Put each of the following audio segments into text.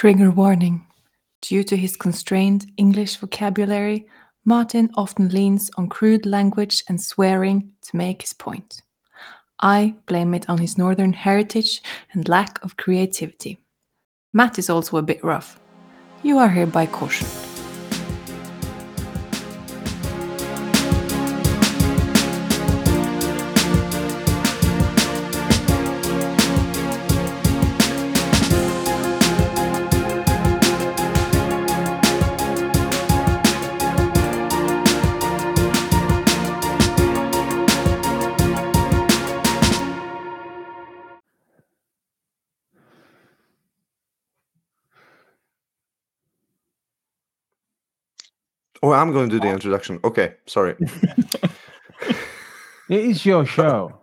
Trigger warning. Due to his constrained English vocabulary, Martin often leans on crude language and swearing to make his point. I blame it on his northern heritage and lack of creativity. Matt is also a bit rough. You are hereby cautioned. Oh, I'm going to do the introduction. Okay, sorry. It is your show.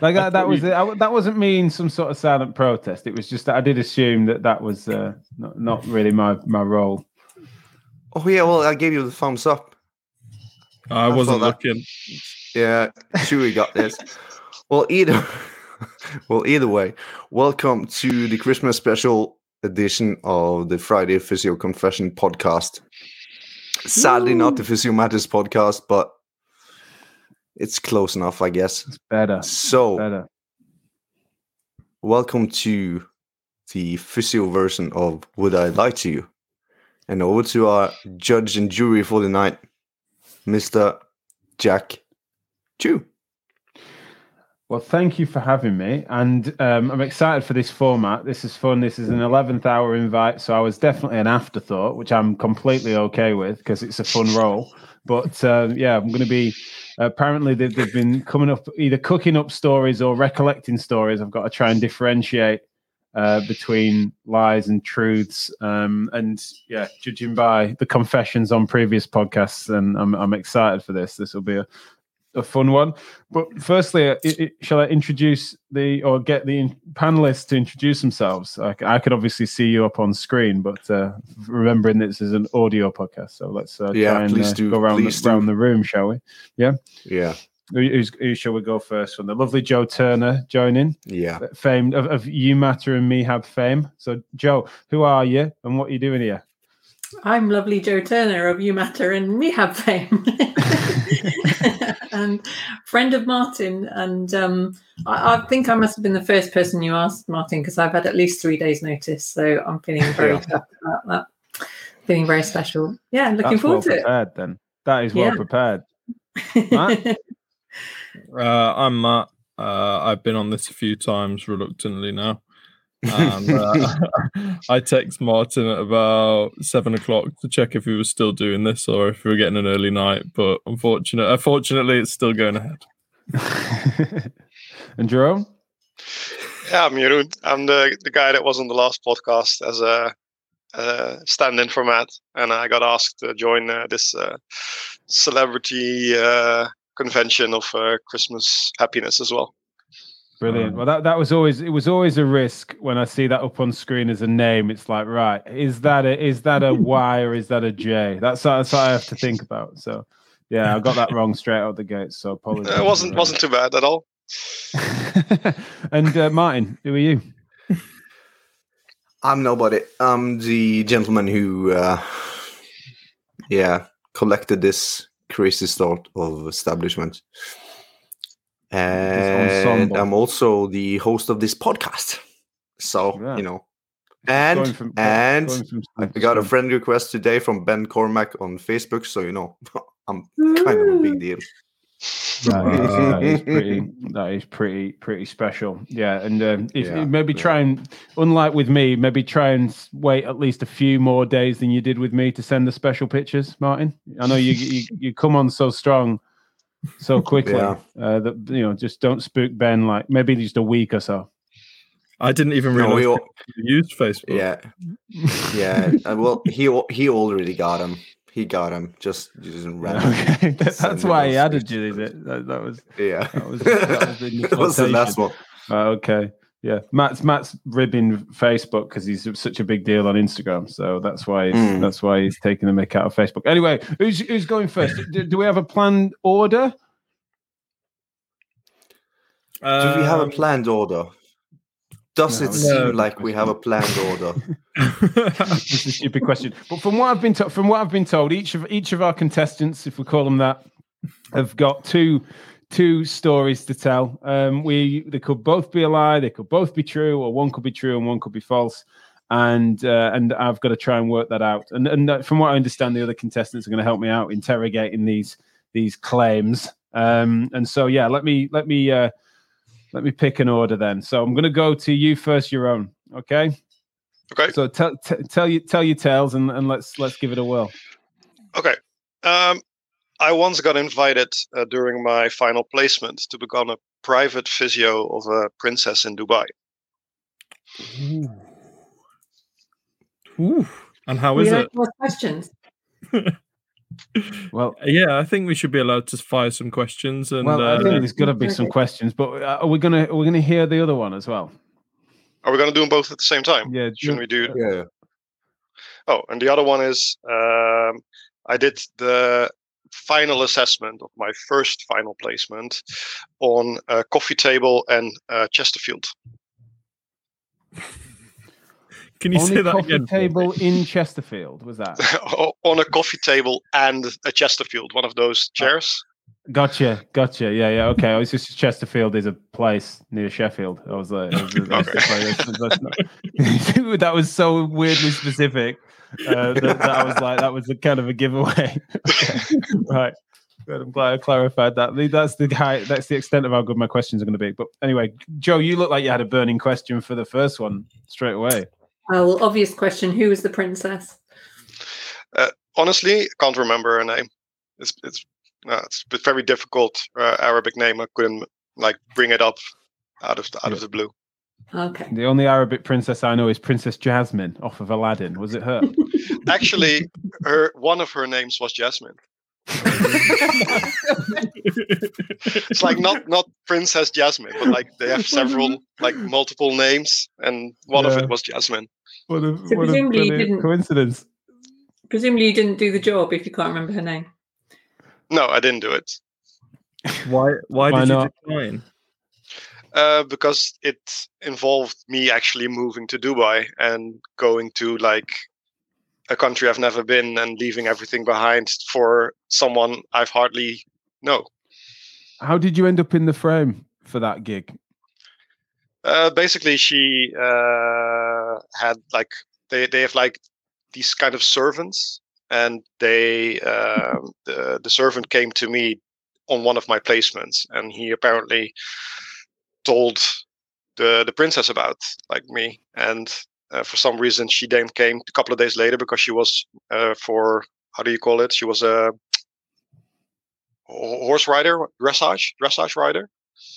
Like that, that was it. I, that wasn't mean some sort of silent protest. It was just that I did assume that that was uh, not, not really my my role. Oh yeah, well I gave you the thumbs up. I wasn't thought that- looking. Yeah, Chewy got this. well, either well, either way, welcome to the Christmas special edition of the Friday Physio Confession podcast. Sadly, not the Physio Matters podcast, but it's close enough, I guess. It's better, So, better. welcome to the physio version of Would I Lie to You? And over to our judge and jury for the night, Mr. Jack Chew. Well, thank you for having me, and um, I'm excited for this format. This is fun. This is an 11th hour invite, so I was definitely an afterthought, which I'm completely okay with because it's a fun role. But um, yeah, I'm going to be. apparently, they've, they've been coming up either cooking up stories or recollecting stories. I've got to try and differentiate uh, between lies and truths. Um, and yeah, judging by the confessions on previous podcasts, and I'm, I'm excited for this. This will be a, a fun one. But firstly, uh, i i shall I introduce the or get the in- panelists to introduce themselves? i could obviously see you up on screen, but uh, remembering this is an audio podcast, so let's uh, Yeah, try and please uh, do, go around please the, do. around the room, shall we? Yeah. Yeah, Who, who's, who shall we go first? From the lovely Joe Turner joining, yeah. famed of, of You Matter and Me Have fame. So, Joe, who are you and what are you doing here? I'm lovely Joe Turner of You Matter and Me Have Fame. and friend of Martin. And um, I, I think I must have been the first person you asked, Martin, because I've had at least three days' notice. So I'm feeling very Yeah. tough about that. Feeling very special. Yeah, looking That's well forward to it. prepared. Then that is well Yeah. prepared. Matt? Uh, I'm Matt. Uh, I've been on this a few times reluctantly now. And uh, I text Martin at about seven o'clock to check if he was still doing this or if we were getting an early night. But unfortunately, unfortunately, it's still going ahead. and Jerome? Yeah, I'm Jeroen. I'm the, the guy that was on the last podcast as a, a stand-in for Matt, and I got asked to join uh, this uh, celebrity uh, convention of uh, Christmas happiness as well. Brilliant. Well, that, that was always it was always a risk when I see that up on screen as a name. It's like, right, is that a is that a Y or is that a J? That's that's what I have to think about. So, yeah, I got that wrong straight out the gate. So apologies. It wasn't wasn't too bad at all. and uh, Martin, who are you? I'm nobody. I'm the gentleman who, uh, yeah, collected this crazy sort of establishment. And. I'm also the host of this podcast. So, Yeah. you know, and from- and I got a friend request today from Ben Cormack on Facebook. So, you know, I'm kind of a big deal. That is, that is pretty. That is pretty pretty special. Yeah, and um, if Yeah, maybe yeah. try and, unlike with me, maybe try and wait at least a few more days than you did with me to send the special pictures, Martin. I know you you, you come on so strong, so quickly Yeah. uh, that you know just don't spook Ben. Like maybe just a week or so. I didn't even No, realize we all- used Facebook. Yeah, yeah. uh, well, he he already got him. He got him. Just just random. Okay, that- that's why he added you. Is it? That, that was Yeah, That was- that was the that was the last one. Uh, okay. Yeah, Matt's Matt's ribbing Facebook because he's such a big deal on Instagram, so that's why he's, Mm. that's why he's taking the mick out of Facebook. Anyway, who's who's going first? do, do we have a planned order? Do we have a Um, planned order? Does no, it seem No. like we have a planned order? It's a stupid question. But from what I've been to- from what I've been told, each of each of our contestants, if we call them that, have got two two stories to tell. Um, we they could both be a lie, they could both be true, or one could be true and one could be false. And uh, and I've got to try and work that out. And and uh, from what I understand, the other contestants are going to help me out interrogating these these claims. Um, and so yeah, let me let me uh, let me pick an order then. So I'm going to go to you first, Jeroen. Okay. Okay. So tell t- tell you tell your tales and, and let's let's give it a whirl. Okay. Um, I once got invited uh, during my final placement to become a private physio of a princess in Dubai. Ooh. Ooh. And how Would is it? more questions? Well, Yeah, I think we should be allowed to fire some questions. And well, I uh, think there's got to be some questions, but uh, are we gonna are we gonna hear the other one as well? Are we going to do them both at the same time? Yeah. Shouldn't we do? Yeah. Oh, and the other one is um, I did the final assessment of my first final placement on a coffee table and uh, Chesterfield. can you Only say that coffee again? for me? table in Chesterfield was that? on a coffee table and a Chesterfield, one of those chairs. Gotcha, gotcha. Yeah, yeah. Okay, I was just Chesterfield is a place near Sheffield. I was like, I was- that's the place. That's not- that was so weirdly specific uh, that, that I was like, that was a kind of a giveaway. Okay, right. Good. I'm glad I clarified that. That's the guy. That's the extent of how good my questions are going to be. But anyway, Joe, you look like you had a burning question for the first one straight away. Oh, well, obvious question. Who was the princess? Honestly, can't remember her name. It's it's uh, it's a very difficult uh, Arabic name. I couldn't like bring it up out of the, out of the blue. Okay. The only Arabic princess I know is Princess Jasmine off of Aladdin. Was it her? Actually, her one of her names was Jasmine. It's like not not Princess Jasmine, but like they have several like multiple names, and one of it was Jasmine. What a, So what a presumably you didn't- coincidence. Presumably you didn't do the job if you can't remember her name. No, I didn't do it Why? Why, Why did not? you decline? Uh, because it involved me actually moving to Dubai and going to like a country I've never been and leaving everything behind for someone I've hardly know. How did you end up in the frame for that gig? Uh, basically, she uh, had like they they have like these kind of servants, and they um the the servant came to me on one of my placements, and he apparently told the the princess about like me, and uh, for some reason she then came a couple of days later because she was uh, for how do you call it? She was a horse rider, dressage dressage rider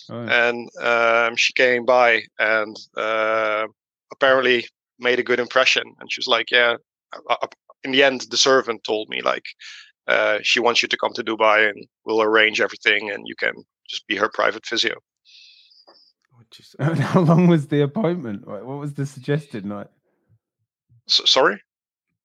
Oh, and um, she came by and uh, apparently made a good impression. And she was like, "Yeah." In the end, the servant told me like uh, she wants you to come to Dubai and we'll arrange everything, and you can just be her private physio. And how long was the appointment? What what was the suggested night? So, sorry,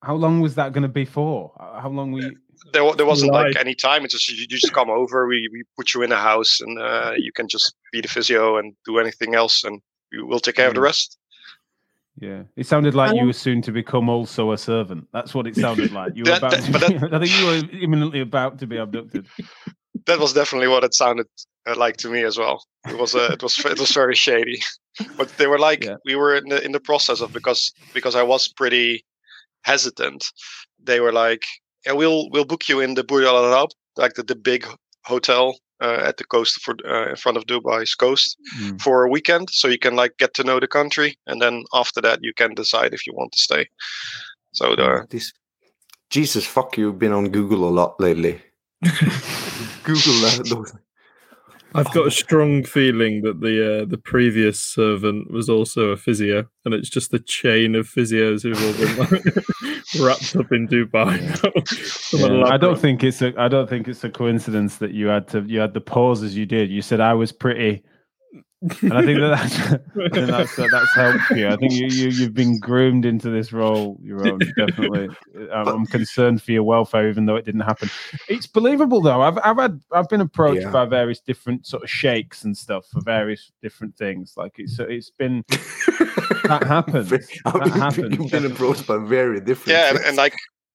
How long was that going to be for? Uh, How long were you? there there wasn't like any time. It's just you, you just come over. We we put you in a house, and uh, you can just be the physio and do anything else, and we will take care of the rest. Yeah, it sounded like you Um, were soon to become also a servant. That's what it sounded like. You were That- about that- to but be, I think you were imminently about to be abducted. That was definitely what it sounded uh, like to me as well. It was uh, it was it was very shady, but they were like Yeah. we were in the in the process of because because I was pretty hesitant. They were like, yeah, we'll we'll book you in the Burj Al Arab, like the, the big hotel uh, at the coast for uh, in front of Dubai's coast Mm. for a weekend, so you can like get to know the country, and then after that you can decide if you want to stay. So the This Jesus fuck you've been on Google a lot lately. Google that. those- I've got a strong feeling that the uh, the previous servant was also a physio, and it's just a chain of physios who've all been like, wrapped up in Dubai. Some Yeah, I don't think it's a. I don't think it's a coincidence that you had to. You had the pause as you did. You said I was pretty. And I think that that's, I think that's, that's helped you. I think you, you you've been groomed into this role, Jeroen. Definitely, I'm, I'm concerned for your welfare, even though it didn't happen. It's believable though. I've I've had I've been approached Yeah. by various different sort of sheikhs and stuff for various different things. Like it's it's been that happens. I That mean, happens, You've been approached by very different. yeah, and, things. and like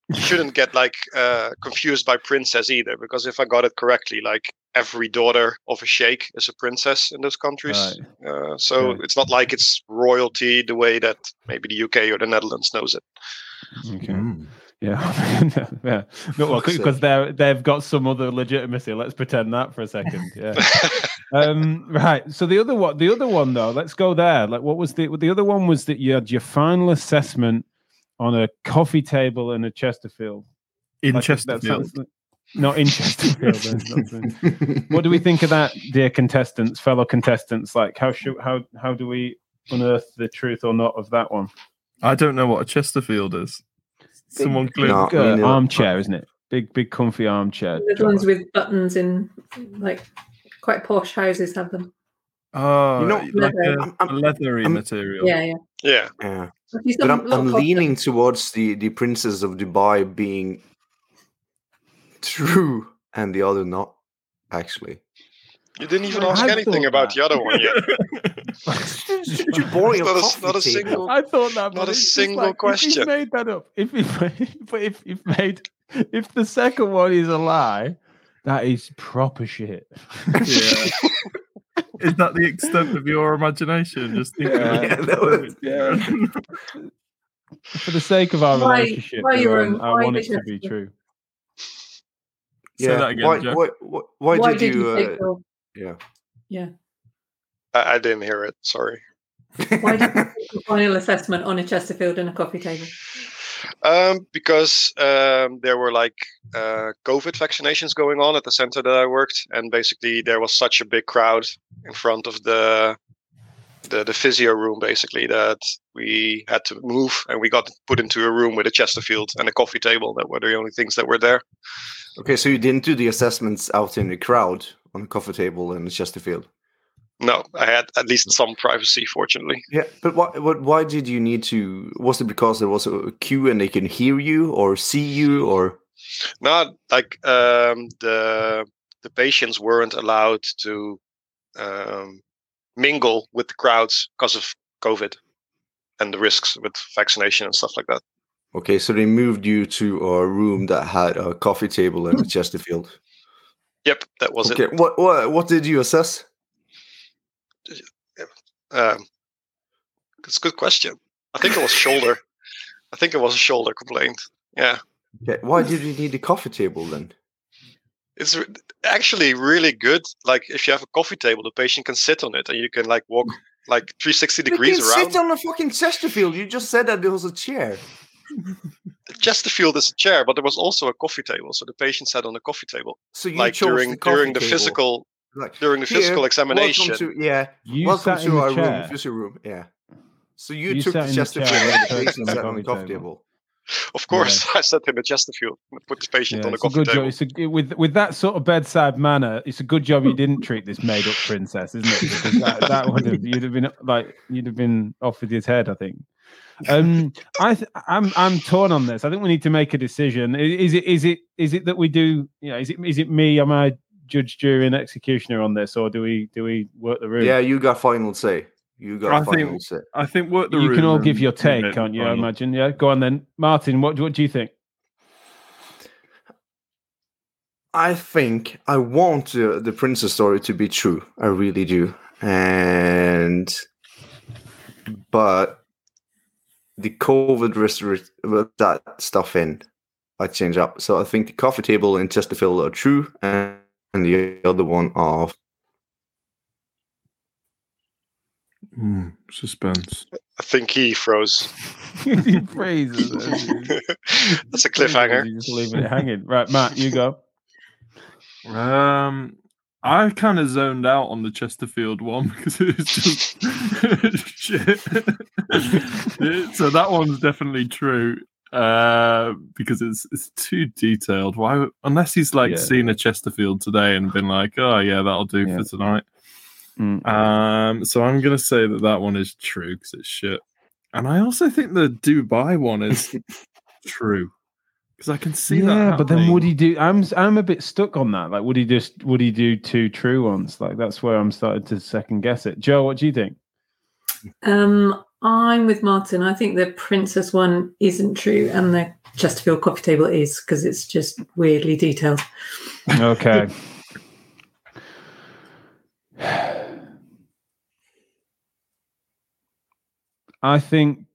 you shouldn't get like uh, confused by princess either, because if I got it correctly, like every daughter of a sheikh is a princess in those countries. Uh, so Okay. it's not like it's royalty the way that maybe the UK or the Netherlands knows it. Okay. Mm. Yeah, yeah. No, well, because they're they've got some other legitimacy. Let's pretend that for a second. Yeah. um, right. So the other one, the other one though, let's go there. Like, what was the the other one? Was that you had your final assessment on a coffee table in a Chesterfield? In Like, Chesterfield. sounds like- Not in Chesterfield. not what do we think of that, dear contestants, fellow contestants? Like, how should how how do we unearth the truth or not of that one? I don't know what a Chesterfield is. Someone clear. No. Uh, me neither. armchair, isn't it? Big, big, comfy armchair. The ones with buttons in like quite posh houses have them. Oh, You know, like leather. a, I'm- I'm- a leathery I'm- material. Yeah, yeah. yeah, Yeah. But I'm, I'm leaning towards the the princess of Dubai being true and the other not. Actually, you didn't even I ask anything about that. the other one yet. you boring Not a- not a table. single- I thought that, Not a single like, question. you made that up, if you, but if made, if the second one is a lie, that is proper shit. Is that the extent of your imagination? Just thinking Yeah. Yeah, that was- Yeah. For the sake of our Why- relationship, why Aaron, I want it to be true. Say that again, why, Jeff. why, why, why, Why did, you? take uh, your, yeah. yeah? I, I didn't hear it. Sorry. Why did you take your final assessment on a Chesterfield and a coffee table? Um, because um, there were like uh, COVID vaccinations going on at the center that I worked, and basically there was such a big crowd in front of the the, the physio room, basically that we had to move, and we got put into a room with a Chesterfield and a coffee table. That were the only things that were there. Okay, so you didn't do the assessments out in the crowd on the coffee table in Chesterfield. No, I had at least some privacy, fortunately. Yeah, but why, what, why did you need to? Was it because there was a queue and they can hear you or see you or? Not like um, the the patients weren't allowed to um, mingle with the crowds because of COVID and the risks with vaccination and stuff like that. Okay, so they moved you to a room that had a coffee table and a Chesterfield. Yep, that was it. What what what did you assess? Um, it's a good question. I think it was shoulder. I think it was a shoulder complaint. Yeah, Okay, why did you need a coffee table then? it's re- actually really good. Like if you have a coffee table, the patient can sit on it and you can like walk like 360 You degrees around. sit on a fucking Chesterfield. You just said that there was a chair. Chesterfield is a chair, but there was also a coffee table, so the patient sat on the coffee table. So you like chose during the during the table. physical Like, during the "Here, physical examination. Welcome to yeah. You welcome to our chair. room, physio room. Yeah. So you, You took sat the in the Chesterfield chair and and the the patient sat on on the the coffee coffee table. Of course, I sat him the Chesterfield and put the patient Yeah, on the it's a coffee good table. job. It's a, it- with with that sort of bedside manner. It's a good job you didn't treat this made up princess, isn't it? Because that, that would have you'd have been like you'd have been off with his head. I think. Um, I th- I'm I'm torn on this. I think we need to make a decision. Is it is it is it that we do? You know, is it is it me? Am I judge, jury, and executioner on this, or do we do we work the room? Yeah, you got final say. You got I final think- say. I think work the room. you can all give your take, make can't you? I imagine. Yeah, go on then, Martin. What what do you think? I think I want uh, the princess story to be true. I really do. And but the COVID restrict with that stuff in, I change up. So I think the coffee table and Chesterfield are true, and, and the other one are Hmm, suspense. I think he froze. Phrases. That's a cliffhanger. You're just leaving it hanging. Right, Matt, you go. Um, I kind of zoned out on the Chesterfield one because it's just shit. so that one's definitely true. Uh, because it's it's too detailed. Why? Unless he's like Yeah. seen a Chesterfield today and been like, "Oh yeah, that'll do Yeah. for tonight." Mm. Um, so I'm gonna say that that one is true because it's shit, and I also think the Dubai one is true because I can see that. yeah, but then would he do? I'm I'm a bit stuck on that. Like, would he just would he do two true ones? Like, that's where I'm starting to second guess it. Joe, what do you think? Um, I'm with Martin. I think the princess one isn't true, and the Chesterfield coffee table is because it's just weirdly detailed. Okay. I think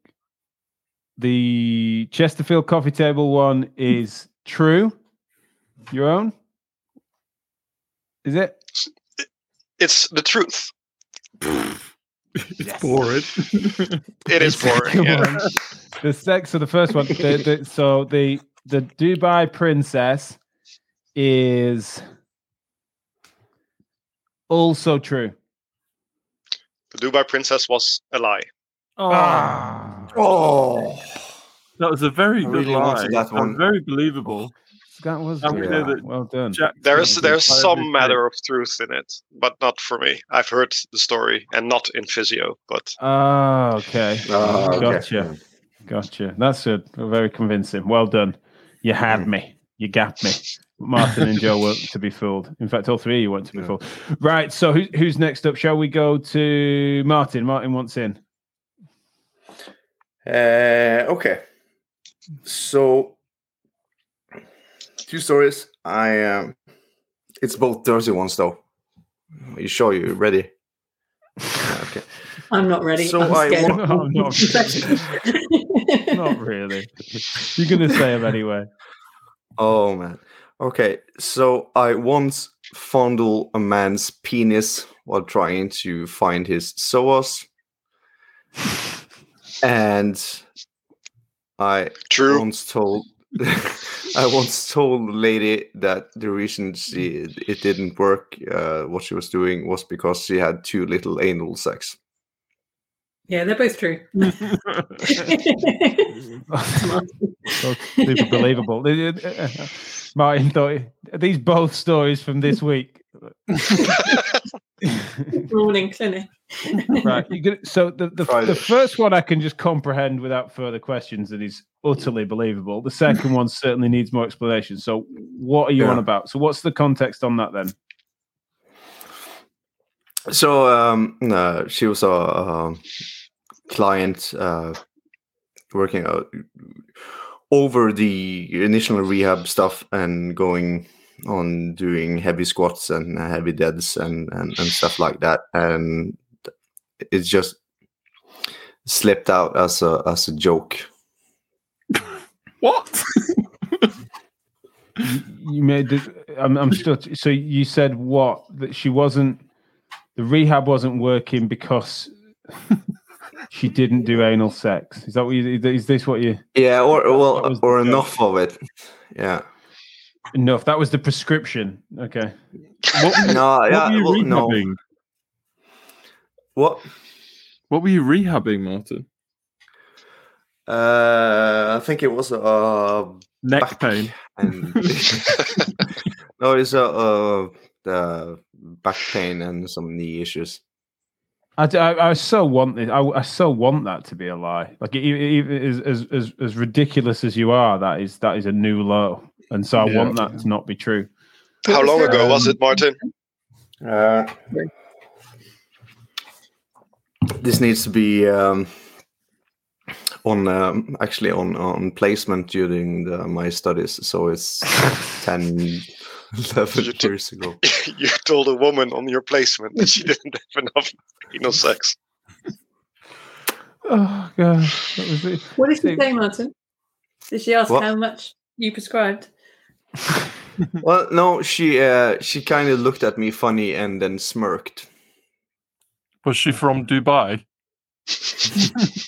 the Chesterfield coffee table one is true. Jeroen? Is it? It's the truth. it's boring. It is The second boring. Yeah. one- The sex. So the first one. The, the, so the the Dubai princess is also true. The Dubai princess was a lie. Ah, Oh, That was a very I good really lie. that and one. very believable. that was I'm good. clear that well done. Jack, There's there's some matter of truth in it, but not for me. I've heard the story and not in physio, but Ah, okay. Ah, okay. Gotcha. Gotcha. That's good. Very convincing. Well done. You had me. You gapped me. Martin and Joe weren't to be fooled. In fact, all three of you weren't to be Yeah. fooled. Right. So who, who's next up? Shall we go to Martin? Martin wants in. Uh, okay. So, two stories. I um, it's both dirty ones though. Are you sure you're ready? Okay. I'm not ready. So I'm I scared. wa- No, not really. Not really. You're going to say them anyway. Oh man. Okay. So I once fondled a man's penis while trying to find his psoas, and I true. once told I once told the lady that the reason she it didn't work, uh, what she was doing, was because she had too little anal sex. yeah, they're both true. super believable. Martin thought are these both stories from this week. Morning clinic. Right. Get, so the, the, the first one I can just comprehend without further questions and is utterly believable. The second one certainly needs more explanation. So what are you on about? So what's the context on that then? So um, uh, she was a, client uh, working out over the initial rehab stuff and going on doing heavy squats and heavy deads and, and, and stuff like that. And it just slipped out as a as a joke. What? You made the, I'm, I'm still so you said what that she wasn't the rehab wasn't working because she didn't do anal sex. Is that what you is this what you Yeah, or well, was the or joke. enough of it. Yeah. enough? That was the prescription. Okay. What, No, what yeah, were you well, no. Rehabbing? What? What were you rehabbing, Martin? Uh, I think it was uh Neck Back. pain. and no, it's uh, uh the back pain and some knee issues. I, d- I- I so want this. I, I so want that to be a lie. Like even as, as as as ridiculous as you are, that is that is a new low, and so I Yeah. want that to not be true. How long there, ago was um, it, Martin? Uh, this needs to be um, on um, actually on on placement during the, my studies, so it's 10, 11 You took- years ago. you told a woman on your placement that she didn't have enough anal sex. Oh god, that was it. What did she say, Martin? Did she ask What? how much you prescribed? Well, no, she uh, she kind of looked at me funny and then smirked. Was she from Dubai?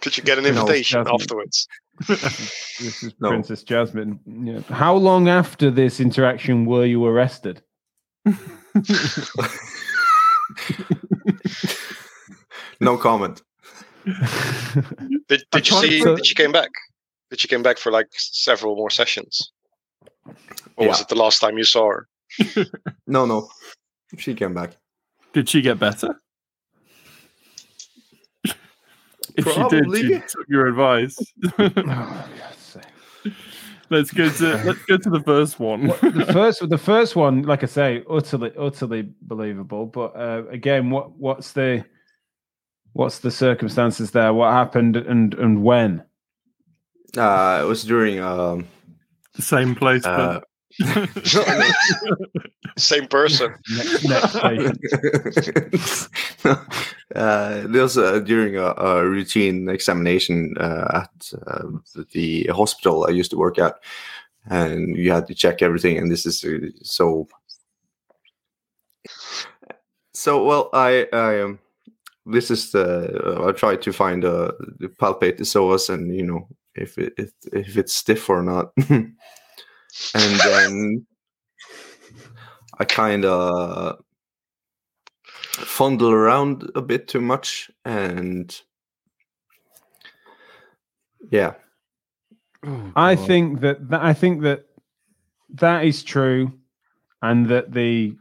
Did you get an invitation Jasmine. afterwards? This is No. Princess Jasmine. Yeah. How long after this interaction were you arrested? No comment. Did, did you see? to- Did she came back? Did she came back for like several more sessions? Or was it the last time you saw her? No, no, she came back. Did she get better? if Probably. she did, she took your advice. Oh, for God's sake. let's go to let's go to the first one. The first, the first one, like I say, utterly, utterly believable. But uh, again, what, what's the, what's the circumstances there? What happened and and when? Uh, it was during um, the Same place, uh, Same person. Next, next uh, it was uh, during a, a routine examination uh, at uh, the hospital I used to work at, and you had to check everything. And this is uh, so. So well, I I um, this is the I tried to find uh, the palpate the psoas and you know if it if, if it's stiff or not, and then I kind of fondle around a bit too much and yeah oh, I think that, that I think that that is true, and that the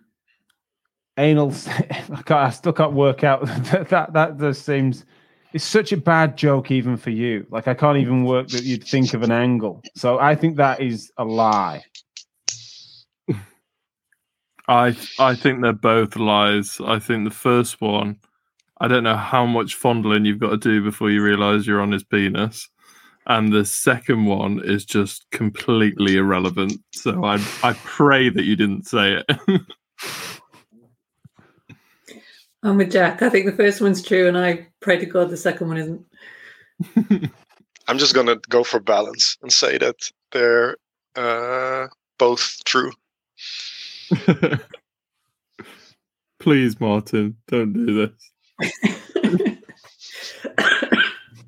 anal. s- I, can't, I still can't work out that that that just seems. It's such a bad joke, even for you. Like I can't even work that you'd think of an angle. So I think that is a lie. I I think they're both lies. I think the first one, I don't know how much fondling you've got to do before you realise you're on his penis, and the second one is just completely irrelevant. So I I pray that you didn't say it. I'm with Jack. I think the first one's true, and I pray to God the second one isn't. I'm just gonna go for balance and say that they're uh, both true. Please, Martin, don't do this.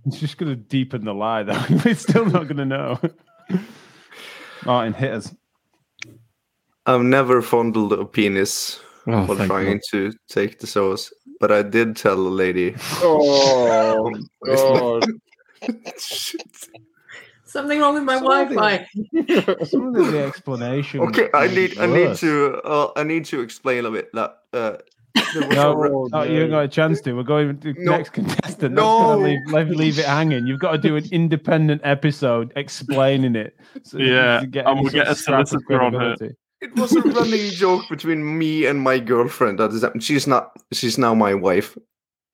It's just going to deepen the lie, though. We're still not going to know. Martin, hit us. i've never fondled a penis Oh, while trying God. to take the psoas but i did tell a lady Oh, God. Something wrong with my Something. Wi-Fi. Some of the explanation. okay i is need i need to uh, i need to explain a bit that uh there was a No, no, you haven't got a chance to. We're going to the No. next contestant. No. No, leave, leave, leave it hanging. You've got to do an independent episode explaining it. So Yeah, and we'll get a scrap of solicitor on it. Credibility. It was a running joke between me and my girlfriend. That is, she's not. She's now my wife,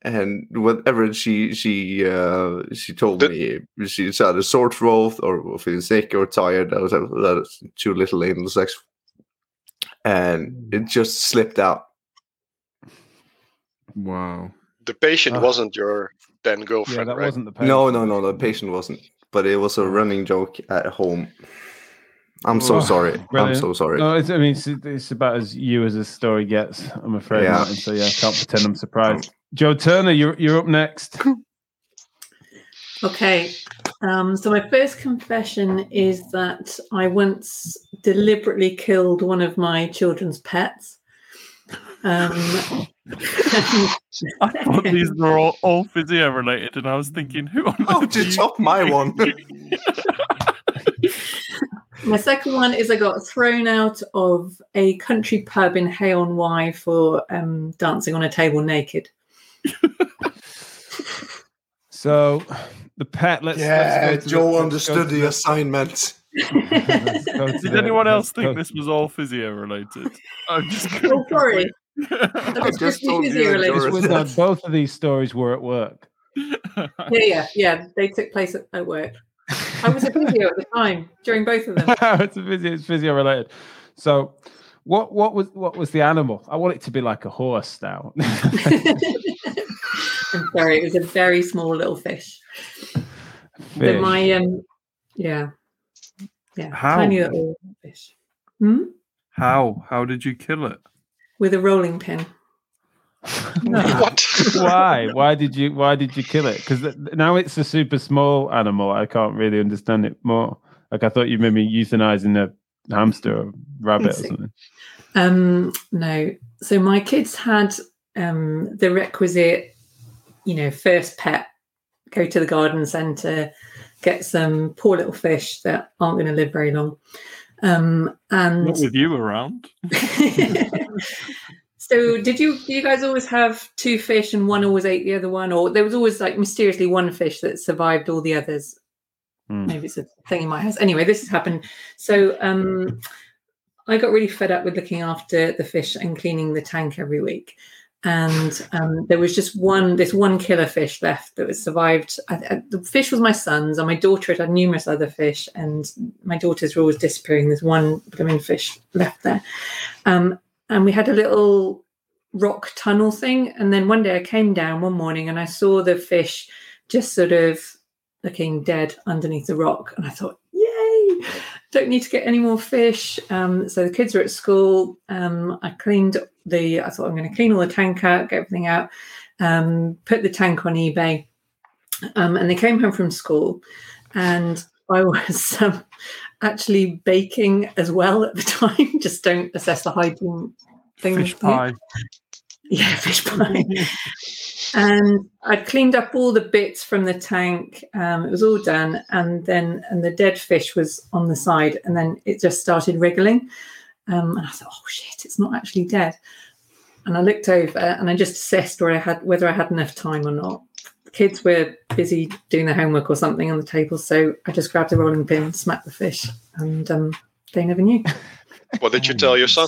and whatever she she uh, she told The- me, she's had a sore throat or feeling sick or tired. That was that was too little anal sex, and it just slipped out. Wow. The patient Ah. wasn't your then Yeah, girlfriend, that right? wasn't the. No, no, no. The patient wasn't, but it was a running joke at home. I'm so Oh, sorry. I'm so sorry. No, it's, I mean, it's, it's about as you as a story gets. I'm afraid, Yeah. Martin. So yeah, I can't pretend I'm surprised. Joe Turner, you're you're up next. Okay. Um, so my first confession is that I once deliberately killed one of my children's pets. Um, I thought these were all, all physio related, and I was thinking, who on Oh, earth do to you- top my one. my second one is I got thrown out of a country pub in Hay on Wye for um, dancing on a table naked. So the pet. Let's. yeah, let's go to Joe the, let's go understood to the assignment. let's go to Did the- anyone else think this was all physio related? I'm just oh, sorry. I That just just told you physio related. Joe This was, no, both of these stories were at work. Yeah, yeah, yeah. They took place at, at work. I was a physio at the time during both of them. it's a physio, it's physio related. So, what what was what was the animal? I want it to be like a horse now. I'm sorry, it was a very small little fish. But Fish. my um, yeah, yeah, How? tiny little fish. Hmm? How? How did you kill it? With a rolling pin. What? why? Why did you why did you kill it? Because now it's a super small animal. I can't really understand it more. Like I thought you maybe euthanizing a hamster or rabbit or something. Um, no. So my kids had um the requisite, you know, first pet. Go to the garden centre, get some poor little fish that aren't going to live very long. Um, and Not with you around. So did you do you guys always have two fish and one always ate the other one, or there was always like mysteriously one fish that survived all the others? Hmm. Maybe it's a thing in my house. Anyway, this has happened. So um, I got really fed up with looking after the fish and cleaning the tank every week. And um, there was just one, this one killer fish left that was survived. I, I, the fish was my son's, and my daughter had had numerous other fish, and my daughters were always disappearing. There's one blooming fish left there. Um, and we had a little rock tunnel thing. And then one day I came down one morning and I saw the fish just sort of looking dead underneath the rock. And I thought, yay, don't need to get any more fish. Um, so the kids were at school. Um, I cleaned the, I thought I'm going to clean all the tank out, get everything out, um, put the tank on eBay. Um, and they came home from school and I was um, actually baking as well at the time. Just don't assess the hygiene thing. Fish pie. Yeah, fish pie. and I'd cleaned up all the bits from the tank. Um, it was all done, and then and the dead fish was on the side, and then it just started wriggling. Um, and I thought, oh shit, it's not actually dead. And I looked over, and I just assessed where I had whether I had enough time or not. The kids were busy doing their homework or something on the table, so I just grabbed a rolling pin, smacked the fish, and um, they never knew. What did you tell your son?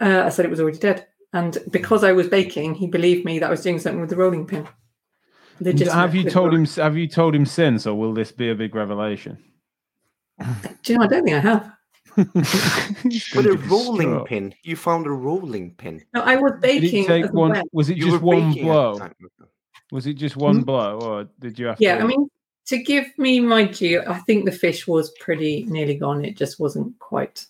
Uh, I said it was already dead. And because I was baking, he believed me that I was doing something with the rolling pin. Have you told him? Have you told him since, or will this be a big revelation? Do you know? I don't think I have. With a rolling Sure. pin. You found a rolling pin. No, I was Did baking. it take as one? well. Was it You just one baking at the blow? Was it just one Hmm? blow, or did you have Yeah, to? I mean, to give me my due, I think the fish was pretty nearly gone. It just wasn't quite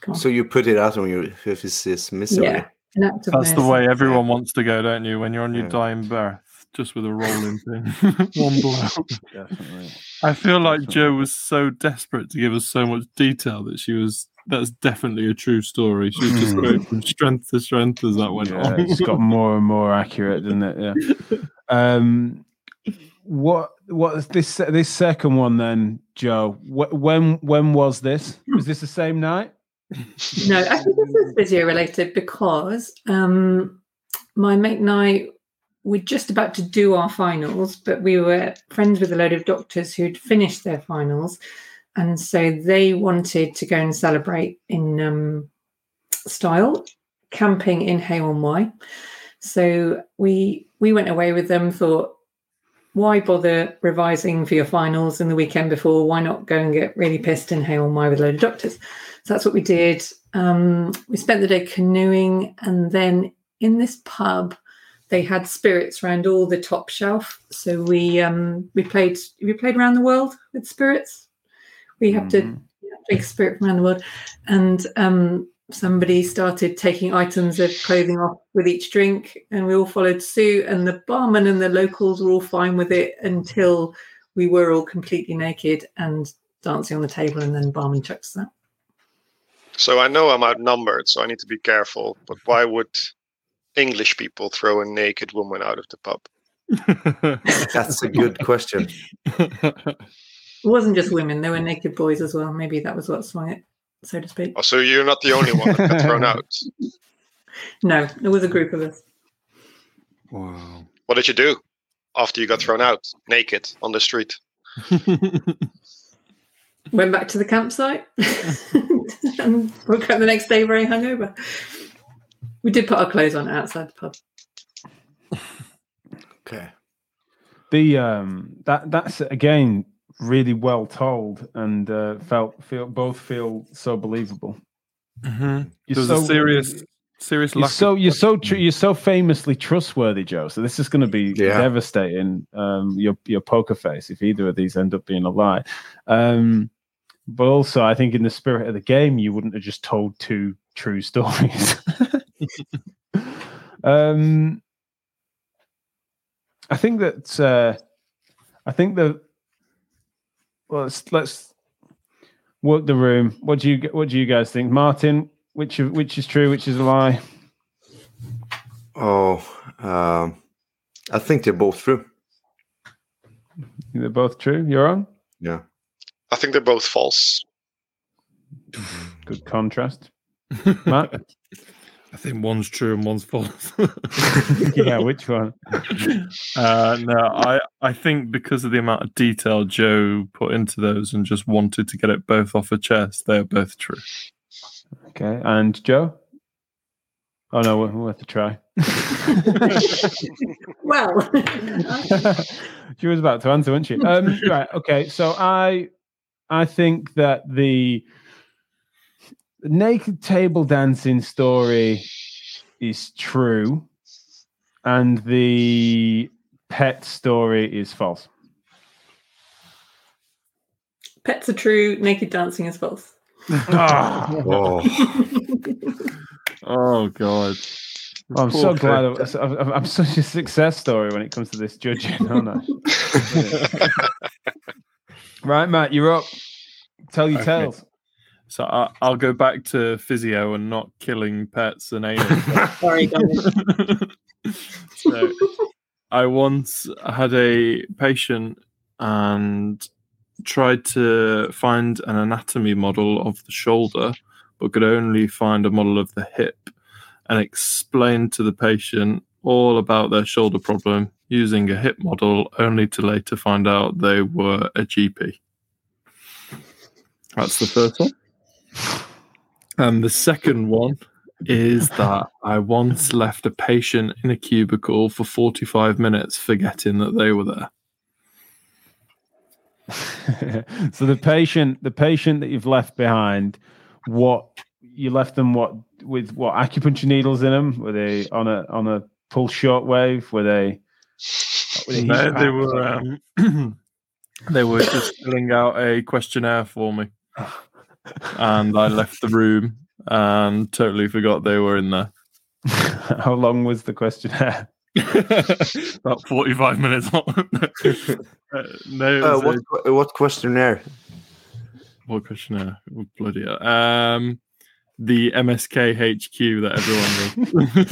gone. So you put it out on your fifth's misery. yeah, an act That's the way everyone wants to go, don't you? When you're on your Yeah. dying birth, just with a rolling pin, one blow. Definitely. I feel like Definitely. Joe was so desperate to give us so much detail that she was. That's definitely a true story. She was just going from strength to strength as that went yeah, on. it's got more and more accurate, doesn't it? Yeah. Um, what what this this second one then, Joe? Wh- when when was this? Was this the same night? No, I think this is physio related because um, my mate and I were just about to do our finals, but we were friends with a load of doctors who'd finished their finals. And so they wanted to go and celebrate in um, style, camping in Hay on Wye. So we we went away with them, thought, why bother revising for your finals in the weekend before? Why not go and get really pissed in Hay on Wye with a load of doctors? So that's what we did. Um, we spent the day canoeing, and then in this pub, they had spirits around all the top shelf. So we um, we played we played around the world with spirits. We have to Mhm. drink spirit from around the world, and um, somebody started taking items of clothing off with each drink, and we all followed suit. And the barman and the locals were all fine with it until we were all completely naked and dancing on the table, and then barman chucks that. So I know I'm outnumbered, so I need to be careful. But why would English people throw a naked woman out of the pub? That's a good question. It wasn't just women; there were naked boys as well. Maybe that was what swung it, so to speak. Oh, so you're not the only one that got thrown out. No, it was a group of us. Wow. What did you do after you got thrown out, naked on the street? Went back to the campsite and woke up the next day very hungover. We did put our clothes on outside the pub. Okay. The um that that's again really well told and uh, felt feel both feel so believable. Mhm. You're There's so a serious, serious You're so of you're so tr- you're so famously trustworthy, Joe. So this is going to be Yeah. devastating. Um, your your poker face if either of these end up being a lie. Um, but also, I think in the spirit of the game, you wouldn't have just told two true stories. um, I think that uh, I think that well, let's let's work the room. What do you what do you guys think, Martin? Which of- which is true, which is a lie? Oh, um, I think they're both true. They're both true. You're on. Yeah. I think they're both false. Good contrast. Matt? I think one's true and one's false. yeah, which one? uh, no, I I think because of the amount of detail Joe put into those and just wanted to get it both off her chest, they are both true. Okay, and Joe? Oh no, we'll, we'll have to try. Well, she was about to answer, wasn't she? Um, right. Okay. So I, I think that the naked table dancing story is true, and the pet story is false. pets are true. Naked dancing is false. Ah, Oh, Oh god. I'm so glad. I'm, I'm, I'm such a success story when it comes to this judging, aren't I? right, Matt, you're up. Tell your Okay. tales. So I, I'll go back to physio and not killing pets and anal. Sorry, guys. so I once had a patient and tried to find an anatomy model of the shoulder, but could only find a model of the hip and explained to the patient all about their shoulder problem using a hip model, only to later find out they were a GP. That's the first one. And the second one is that I once left a patient in a cubicle for 45 minutes forgetting that they were there. so the patient, the patient that you've left behind, what you left them what with what acupuncture needles in them? Were they on a on a pulse shortwave? Were they? Were they, No, they were um, they were just filling out a questionnaire for me. And I left the room and totally forgot they were in there. How long was the questionnaire? About 45 minutes long. Uh, no, uh, it was what what questionnaire? what questionnaire? Oh, bloody hell. Um, the MSK HQ that everyone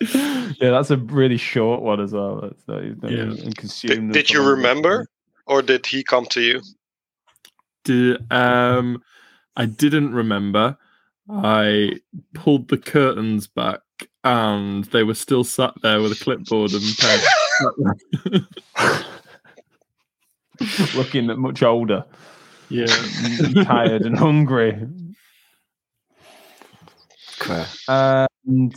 does. yeah, that's a really short one as well. That's not, not Yeah. even consume Did, did you remember, or did he come to you? Did, um, I didn't remember. I pulled the curtains back and they were still sat there with a clipboard and pen. Looking much older, yeah. tired, and hungry. Okay. And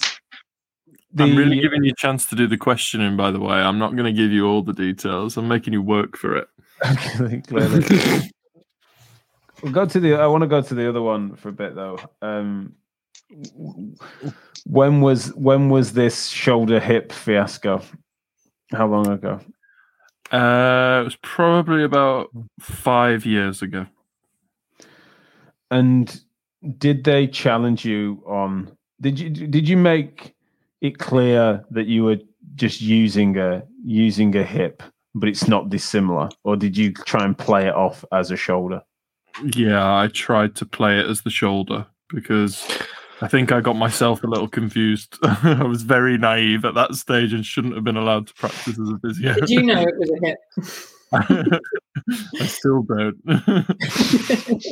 I'm really giving you a chance to do the questioning, by the way. I'm not going to give you all the details. I'm making you work for it. Clearly, clearly. We'll go to the. I want to go to the other one for a bit though. Um, when was when was this shoulder hip fiasco? How long ago? Uh, it was probably about five years ago. And did they challenge you on? Did you did you make it clear that you were just using a using a hip, but it's not dissimilar, or did you try and play it off as a shoulder? Yeah, I tried to play it as the shoulder because I think I got myself a little confused. I was very naive at that stage and shouldn't have been allowed to practice as a physio. Did you know it was a hip? I still don't.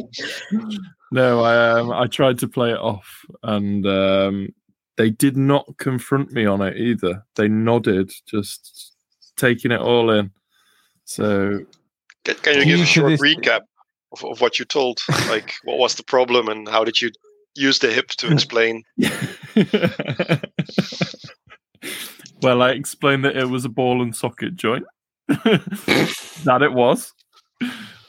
no, I um, I tried to play it off, and um, they did not confront me on it either. They nodded, just taking it all in. So Can, can you give a short this- recap of, of what you told? Like, what was the problem, and how did you use the hip to explain? well, I explained that it was a ball and socket joint. that it was.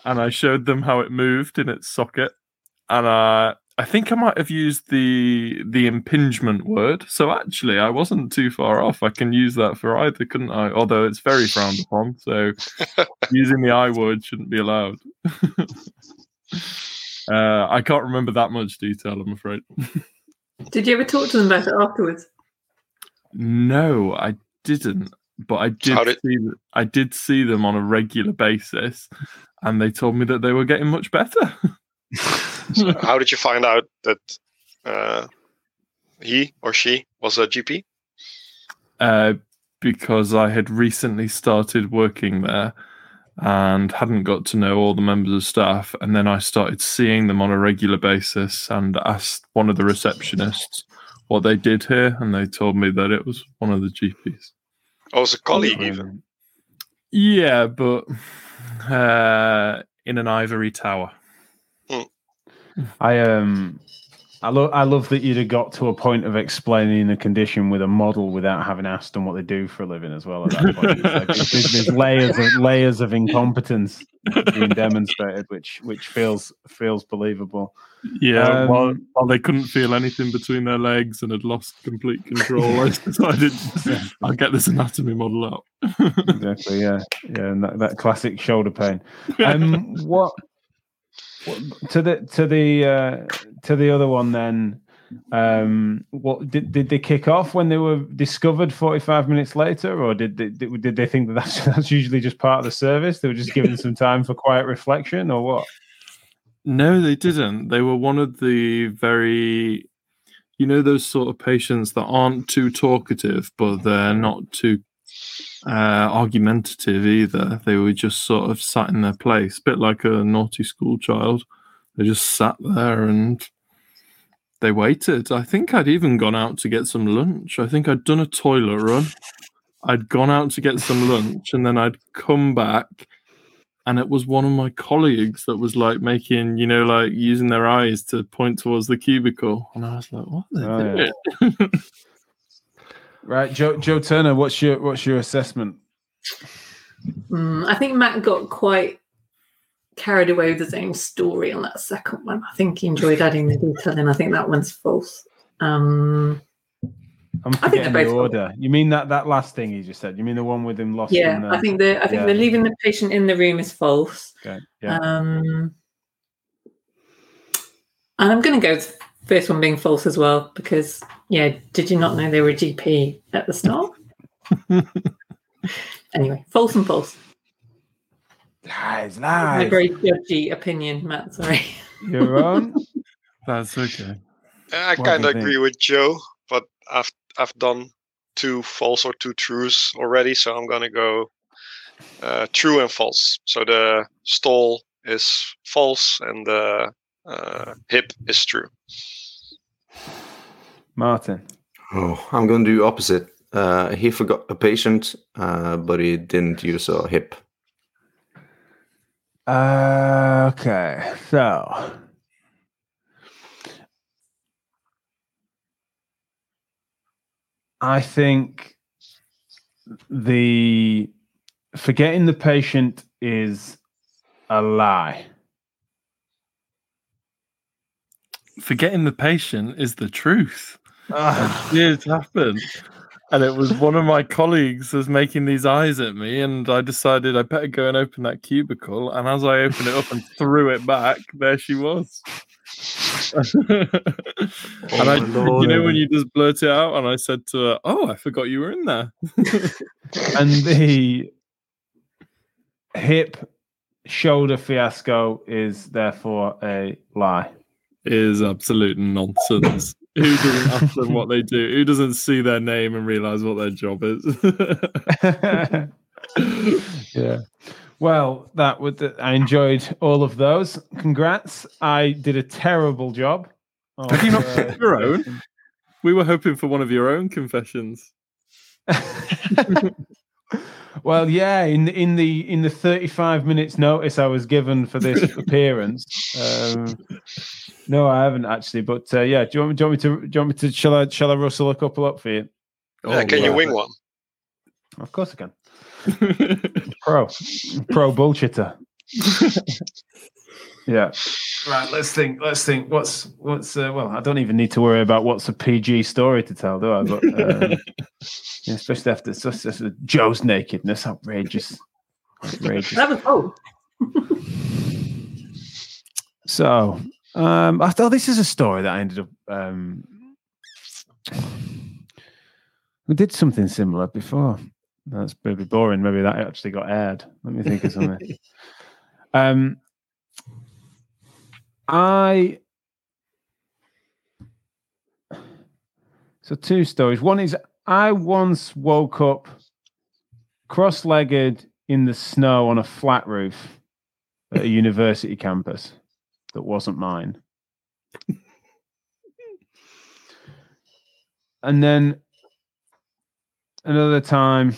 And I showed them how it moved in its socket. And uh, I think I might have used the the impingement word. So actually, I wasn't too far off. I can use that for either, couldn't I? Although it's very frowned upon. So using the I word shouldn't be allowed. uh, I can't remember that much detail, I'm afraid. Did you ever talk to them about it afterwards? No, I didn't. But I did, did- see th- I did see them on a regular basis, and they told me that they were getting much better. how did you find out that uh, he or she was a GP? uh, because I had recently started working there, and hadn't got to know all the members of staff. And then I started seeing them on a regular basis and asked one of the receptionists what they did here, and they told me that it was one of the GPs. I was a colleague even. Yeah, but uh, in an ivory tower. I um, I love I love that you'd have got to a point of explaining the condition with a model without having asked them what they do for a living as well. At that point, like there's, there's layers of layers of incompetence being demonstrated, which which feels feels believable. Yeah, Um, while, while they couldn't feel anything between their legs and had lost complete control, I decided I'll get this anatomy model out. exactly. Yeah, yeah, and that, that classic shoulder pain. Um, what to the to the uh, to the other one then? Um, what did did they kick off when they were discovered forty five minutes later, or did they did, did they think that that's, that's usually just part of the service? They were just given some time for quiet reflection, or what? No, they didn't. They were one of the very, you know, those sort of patients that aren't too talkative, but they're not too uh, argumentative either. They were just sort of sat in their place, a bit like a naughty school child. They just sat there and they waited. I think I'd even gone out to get some lunch. I think I'd done a toilet run. I'd gone out to get some lunch and then I'd come back and it was one of my colleagues that was like making, you know, like using their eyes to point towards the cubicle. And I was like, what Oh, yeah. Right, Joe Joe Turner, what's your what's your assessment? Mm, I think Matt got quite carried away with his own story on that second one. I think he enjoyed adding the detail in. I think that one's false. Um, I'm I think forgetting the order. You mean that that last thing he just said? You mean the one with him lost? in yeah, the, I think the I think yeah. the leaving the patient in the room is false. Okay, yeah. Um, and I'm going to go first one being false as well because yeah, did you not know they were a GP at the start? anyway, false and false. nice My lies. very judgy opinion, Matt. Sorry. You're on. That's okay. I kind you of think? agree with Joe, but I've I've done two false or two truths already, so I'm gonna go uh, true and false. So the stall is false and the uh, hip is true. Martin. Oh, I'm going to do opposite. Uh, he forgot a patient, uh, but he didn't use a hip. Uh, okay, so I think the forgetting the patient is a lie. Forgetting the patient is the truth. Ah, It did happen. And it was one of my colleagues was making these eyes at me, and I decided I better go and open that cubicle. And as I opened it up and threw it back, there she was. and I, Lord. you know, when you just blurt it out, and I said to her, "Oh, I forgot you were in there." and the hip shoulder fiasco is therefore a lie. Is absolute nonsense. Who doesn't ask them what they do? Who doesn't see their name and realize what their job is? yeah. Well, that would I enjoyed all of those. Congrats. I did a terrible job. of, Have you not uh, your own? we were hoping for one of your own confessions. well, yeah, in in the in the 35 minutes notice I was given for this appearance. Um, no, I haven't actually, but uh, yeah, do you, want, do you want me to do you want me to shall I shall I rustle a couple up for you? Yeah, can you wing one? Of course I can. Pro. Pro bullshitter. yeah. Right, let's think. Let's think. What's what's uh, well, I don't even need to worry about what's a PG story to tell, do I? But um, yeah, especially after such, such Joe's nakedness, outrageous. Outrageous. That was oh, So, um, I thought this is a story that I ended up. Um, we did something similar before. That's maybe boring. Maybe that actually got aired. Let me think of something. um, I. So, two stories. One is I once woke up cross legged in the snow on a flat roof at a university campus that wasn't mine. and then another time,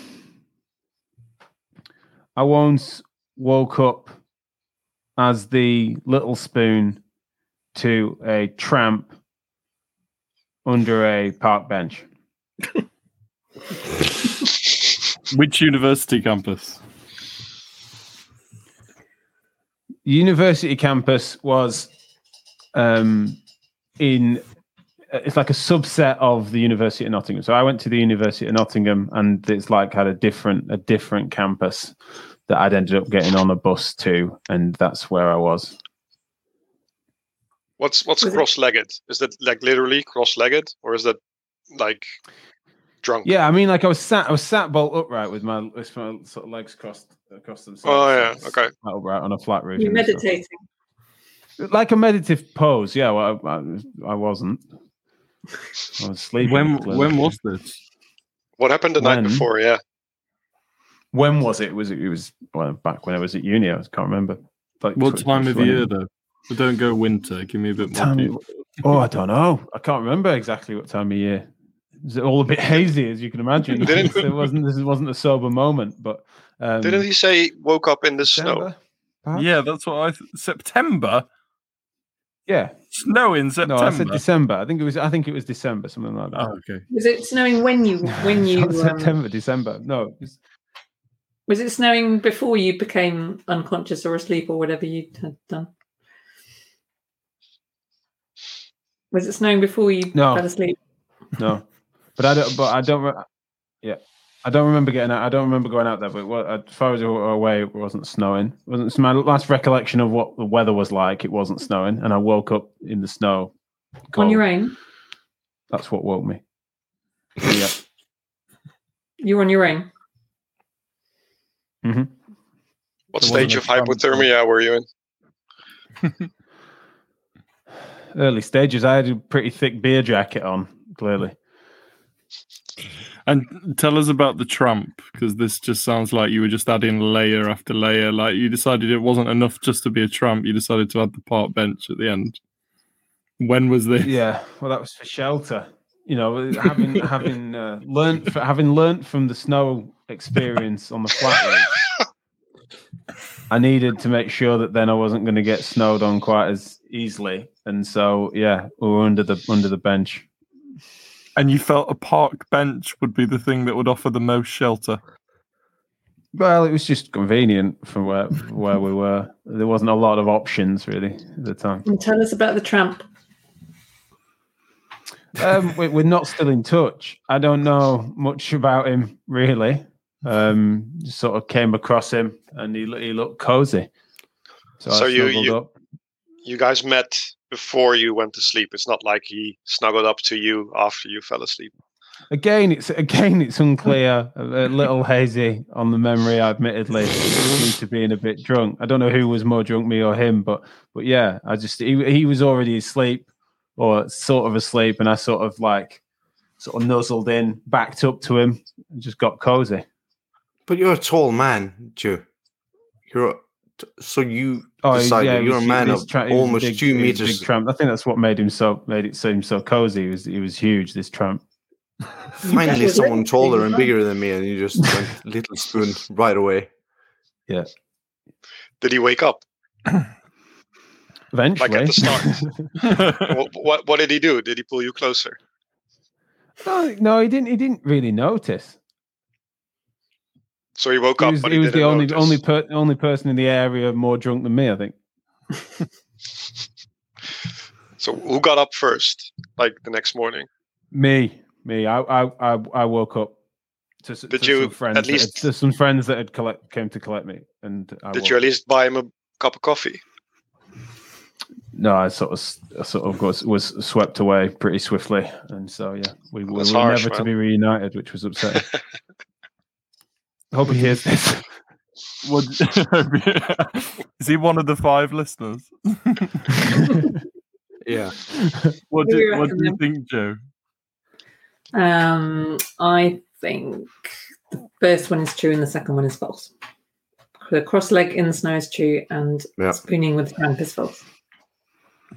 I once woke up as the little spoon to a tramp under a park bench. Which university campus? University campus was um, in it's like a subset of the University of Nottingham. So I went to the University of Nottingham, and it's like had a different a different campus that I'd ended up getting on a bus to, and that's where I was. What's what's Was cross-legged? Is that like literally cross-legged, or is that like drunk? Yeah, I mean, like I was sat, I was sat bolt upright with my, with my sort of legs crossed across themselves. Oh, yeah, okay. upright on a flat roof. You're and stuff. meditating. like a meditative pose. Yeah, well, I, I, I wasn't. I was sleeping. When clearly. when was this? What happened the night before? Yeah. when was it? Was it? It was well back when I was at uni. I can't remember. Like What time of year though? We don't go winter. Give me a bit more. Time- oh, I don't know. I can't remember exactly what time of year. It's all a bit hazy, as you can imagine. It wasn't. This wasn't a sober moment, but um, Didn't he say woke up in the snow? Perhaps? Yeah, that's what I. Th- September. yeah. Snow in No, September. I said December. I think it was. I think it was December, something like that. Oh, okay. Was it snowing when you when you um, September, December. No, it was- was it snowing before you became unconscious or asleep or whatever you had done? Was it snowing before you No. fell asleep? no. But I don't. But I don't. re- Yeah, I don't remember getting out. I don't remember going out there. But what, as far as we were away, it wasn't snowing. It wasn't it's my last recollection of what the weather was like. It wasn't snowing, and I woke up in the snow. On your own? That's what woke me. yeah. You were on your own? Mm-hmm. What There wasn't stage of hypothermia were you in? Early stages. I had a pretty thick beer jacket on. Clearly. And tell us about the tramp because this just sounds like you were just adding layer after layer. Like you decided it wasn't enough just to be a tramp. You decided to add the park bench at the end. When was this? Yeah, well, that was for shelter. You know, having having uh, learnt for, having learnt from the snow experience on the flat I needed to make sure that then I wasn't going to get snowed on quite as easily. And so, yeah, we were under the under the bench. And you felt a park bench would be the thing that would offer the most shelter. Well, it was just convenient for where where we were. There wasn't a lot of options really at the time. And tell us about the tramp. Um, we, we're not still in touch. I don't know much about him really. Um, just sort of came across him, and he he looked cozy. So, So I you- you- up. You guys met before you went to sleep. It's not like he snuggled up to you after you fell asleep. Again, it's again it's unclear, a, a little hazy on the memory. Admittedly, due to being a bit drunk. I don't know who was more drunk, me or him, but but yeah, I just he he was already asleep or sort of asleep, and I sort of like sort of nuzzled in, backed up to him, and just got cozy. But you're a tall man, Joe. You're a, t- so you Oh, he- decided yeah, you're a man he was of tra- he was a almost big- two he was a meters. Big tramp. I think that's what made him so made it seem so cozy. He was he was huge. This tramp. Finally, someone taller and bigger than me, and you just went little spoon right away. Yeah. Did he wake up? Eventually, Like at the start. what, what what did he do? Did he pull you closer? no, no, he didn't. He didn't really notice. So he woke He up, was, but he he, was the only notice. only per, only person in the area more drunk than me. I think. So who got up first? Like the next morning? Me, me. I I I, I woke up. To, Did to you some friends at had- least- to some friends that had collect came to collect me, and I Did you at least buy him a cup of coffee? No, I sort of, I sort of was, was swept away pretty swiftly, and so yeah, we, we were harsh, never to be reunited, which was upsetting. Hope he hears this. What, is he one of the five listeners? Yeah. What do, you what do you think, Joe? Um, I think the first one is true and the second one is false. the cross leg in the snow is true, and Yeah. spooning with tramp is false.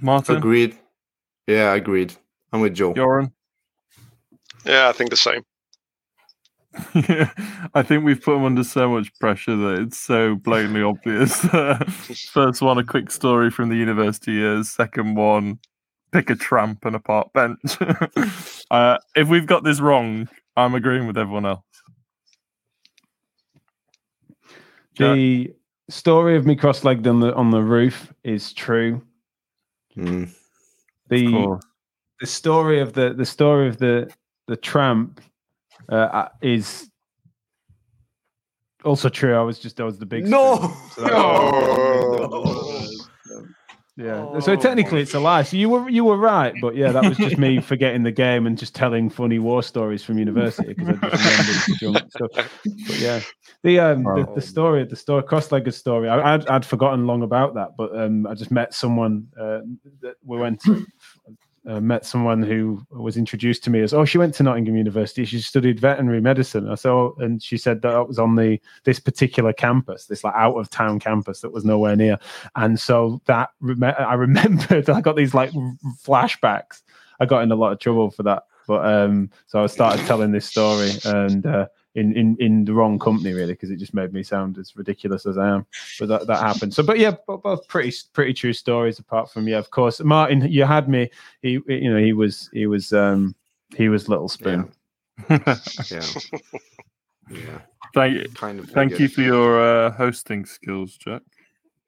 Martin, Agreed. Yeah, agreed. I'm with Joe. Jeroen. Yeah, I think the same. I think we've put him under so much pressure that it's so blatantly obvious. First one, a quick story from the university years. Second one, pick a tramp and a park bench. uh, if we've got this wrong, I'm agreeing with everyone else. Jack? The story of me cross-legged on the on the roof is true. Mm. The Cool. the story of the the story of the the tramp uh, uh, is also true. I was just I was the big No! spoon, so No! Yeah. Oh so technically, it's a lie. So you were you were right, but yeah, that was just me forgetting the game and just telling funny war stories from university because I just remembered junk stuff. But yeah, the um the, Oh. the story the story cross-legged story. I, I'd I'd forgotten long about that, but um I just met someone uh, that we went to. Uh, met someone who was introduced to me as oh she went to Nottingham University. She studied veterinary medicine. I saw and she said that it was on the this particular campus this like out of town campus that was nowhere near. And so that I remembered I got these like flashbacks. I got in a lot of trouble for that, but um, so I started telling this story and uh, in in in the wrong company really because it just made me sound as ridiculous as I am. But that that happened. So, but yeah, both, both pretty pretty true stories. Apart from yeah, of course, Martin, you had me. He you know he was he was um he was Little Spoon. Yeah. Yeah. thank, Kind of. thank you for your uh, hosting skills, Jack.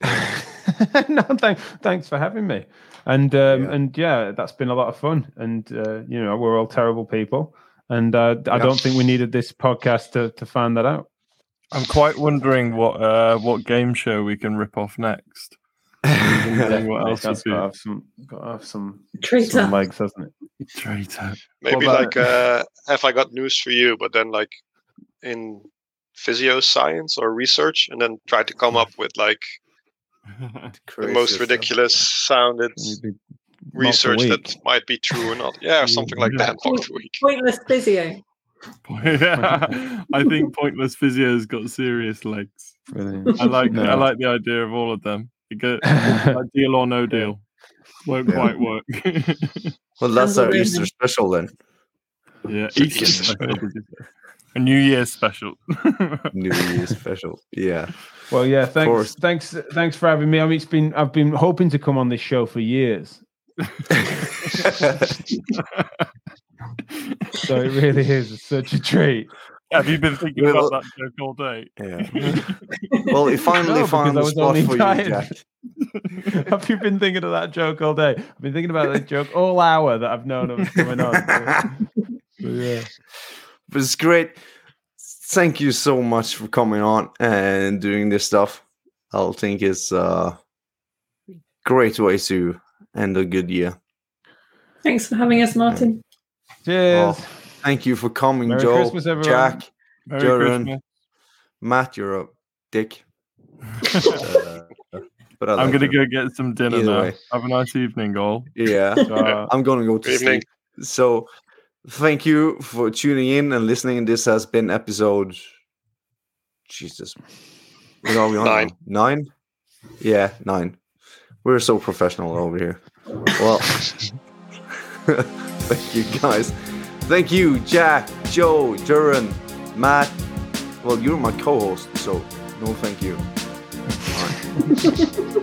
no, thank, thanks for having me. And um, Yeah. and yeah, that's been a lot of fun. And uh, you know, we're all terrible people, and uh, I don't think we needed this podcast to to find that out. I'm quite wondering what uh, what game show we can rip off next. What else That's would got to have some got to have some, Traitor. some legs, hasn't it? traitor. Maybe like uh, have I got news for you? But then like in physio science or research, and then try to come up with like the most ridiculous sounded Maybe once a research that might be true or not. Yeah, or something like Yeah. that. Once a week. Pointless physio. yeah, I think pointless physio's got serious legs. Brilliant. I like I like the idea of all of them. You get like deal or no deal. Won't Yeah. quite work. Well, that's our Easter special then. yeah, Easter Easter special. did you say? A New Year's special. New Year's special. Yeah. Well, yeah, thanks, thanks, thanks for having me. I mean, it's been I've been hoping to come on this show for years, so it really is such a treat. Have you been thinking Well- about that joke all day? yeah. Well, he finally No, found because the spot only for you. Jack. Have you been thinking of that joke all day? I've been thinking about that joke all hour that I've known of coming on. But yeah. But it's great. Thank you so much for coming on and doing this stuff. I think it's a great way to end a good year. Thanks for having us, Martin. Cheers. Oh, thank you for coming, Merry Joe, Christmas, everyone. Jack, Merry Jeroen. Christmas. Matt. You're a dick. Uh, but I I'm like gonna you. go get some dinner Either now. way. Have a nice evening, all. Yeah, Uh, I'm gonna go to Good evening. sleep. So, thank you for tuning in and listening. This has been episode. Jesus, what are we on? Nine. now? Nine. Yeah, nine. We're so professional over here. Well, thank you guys. Thank you, Jack, Joe, Jeroen, Matt. Well, you're my co-host, so no, thank you.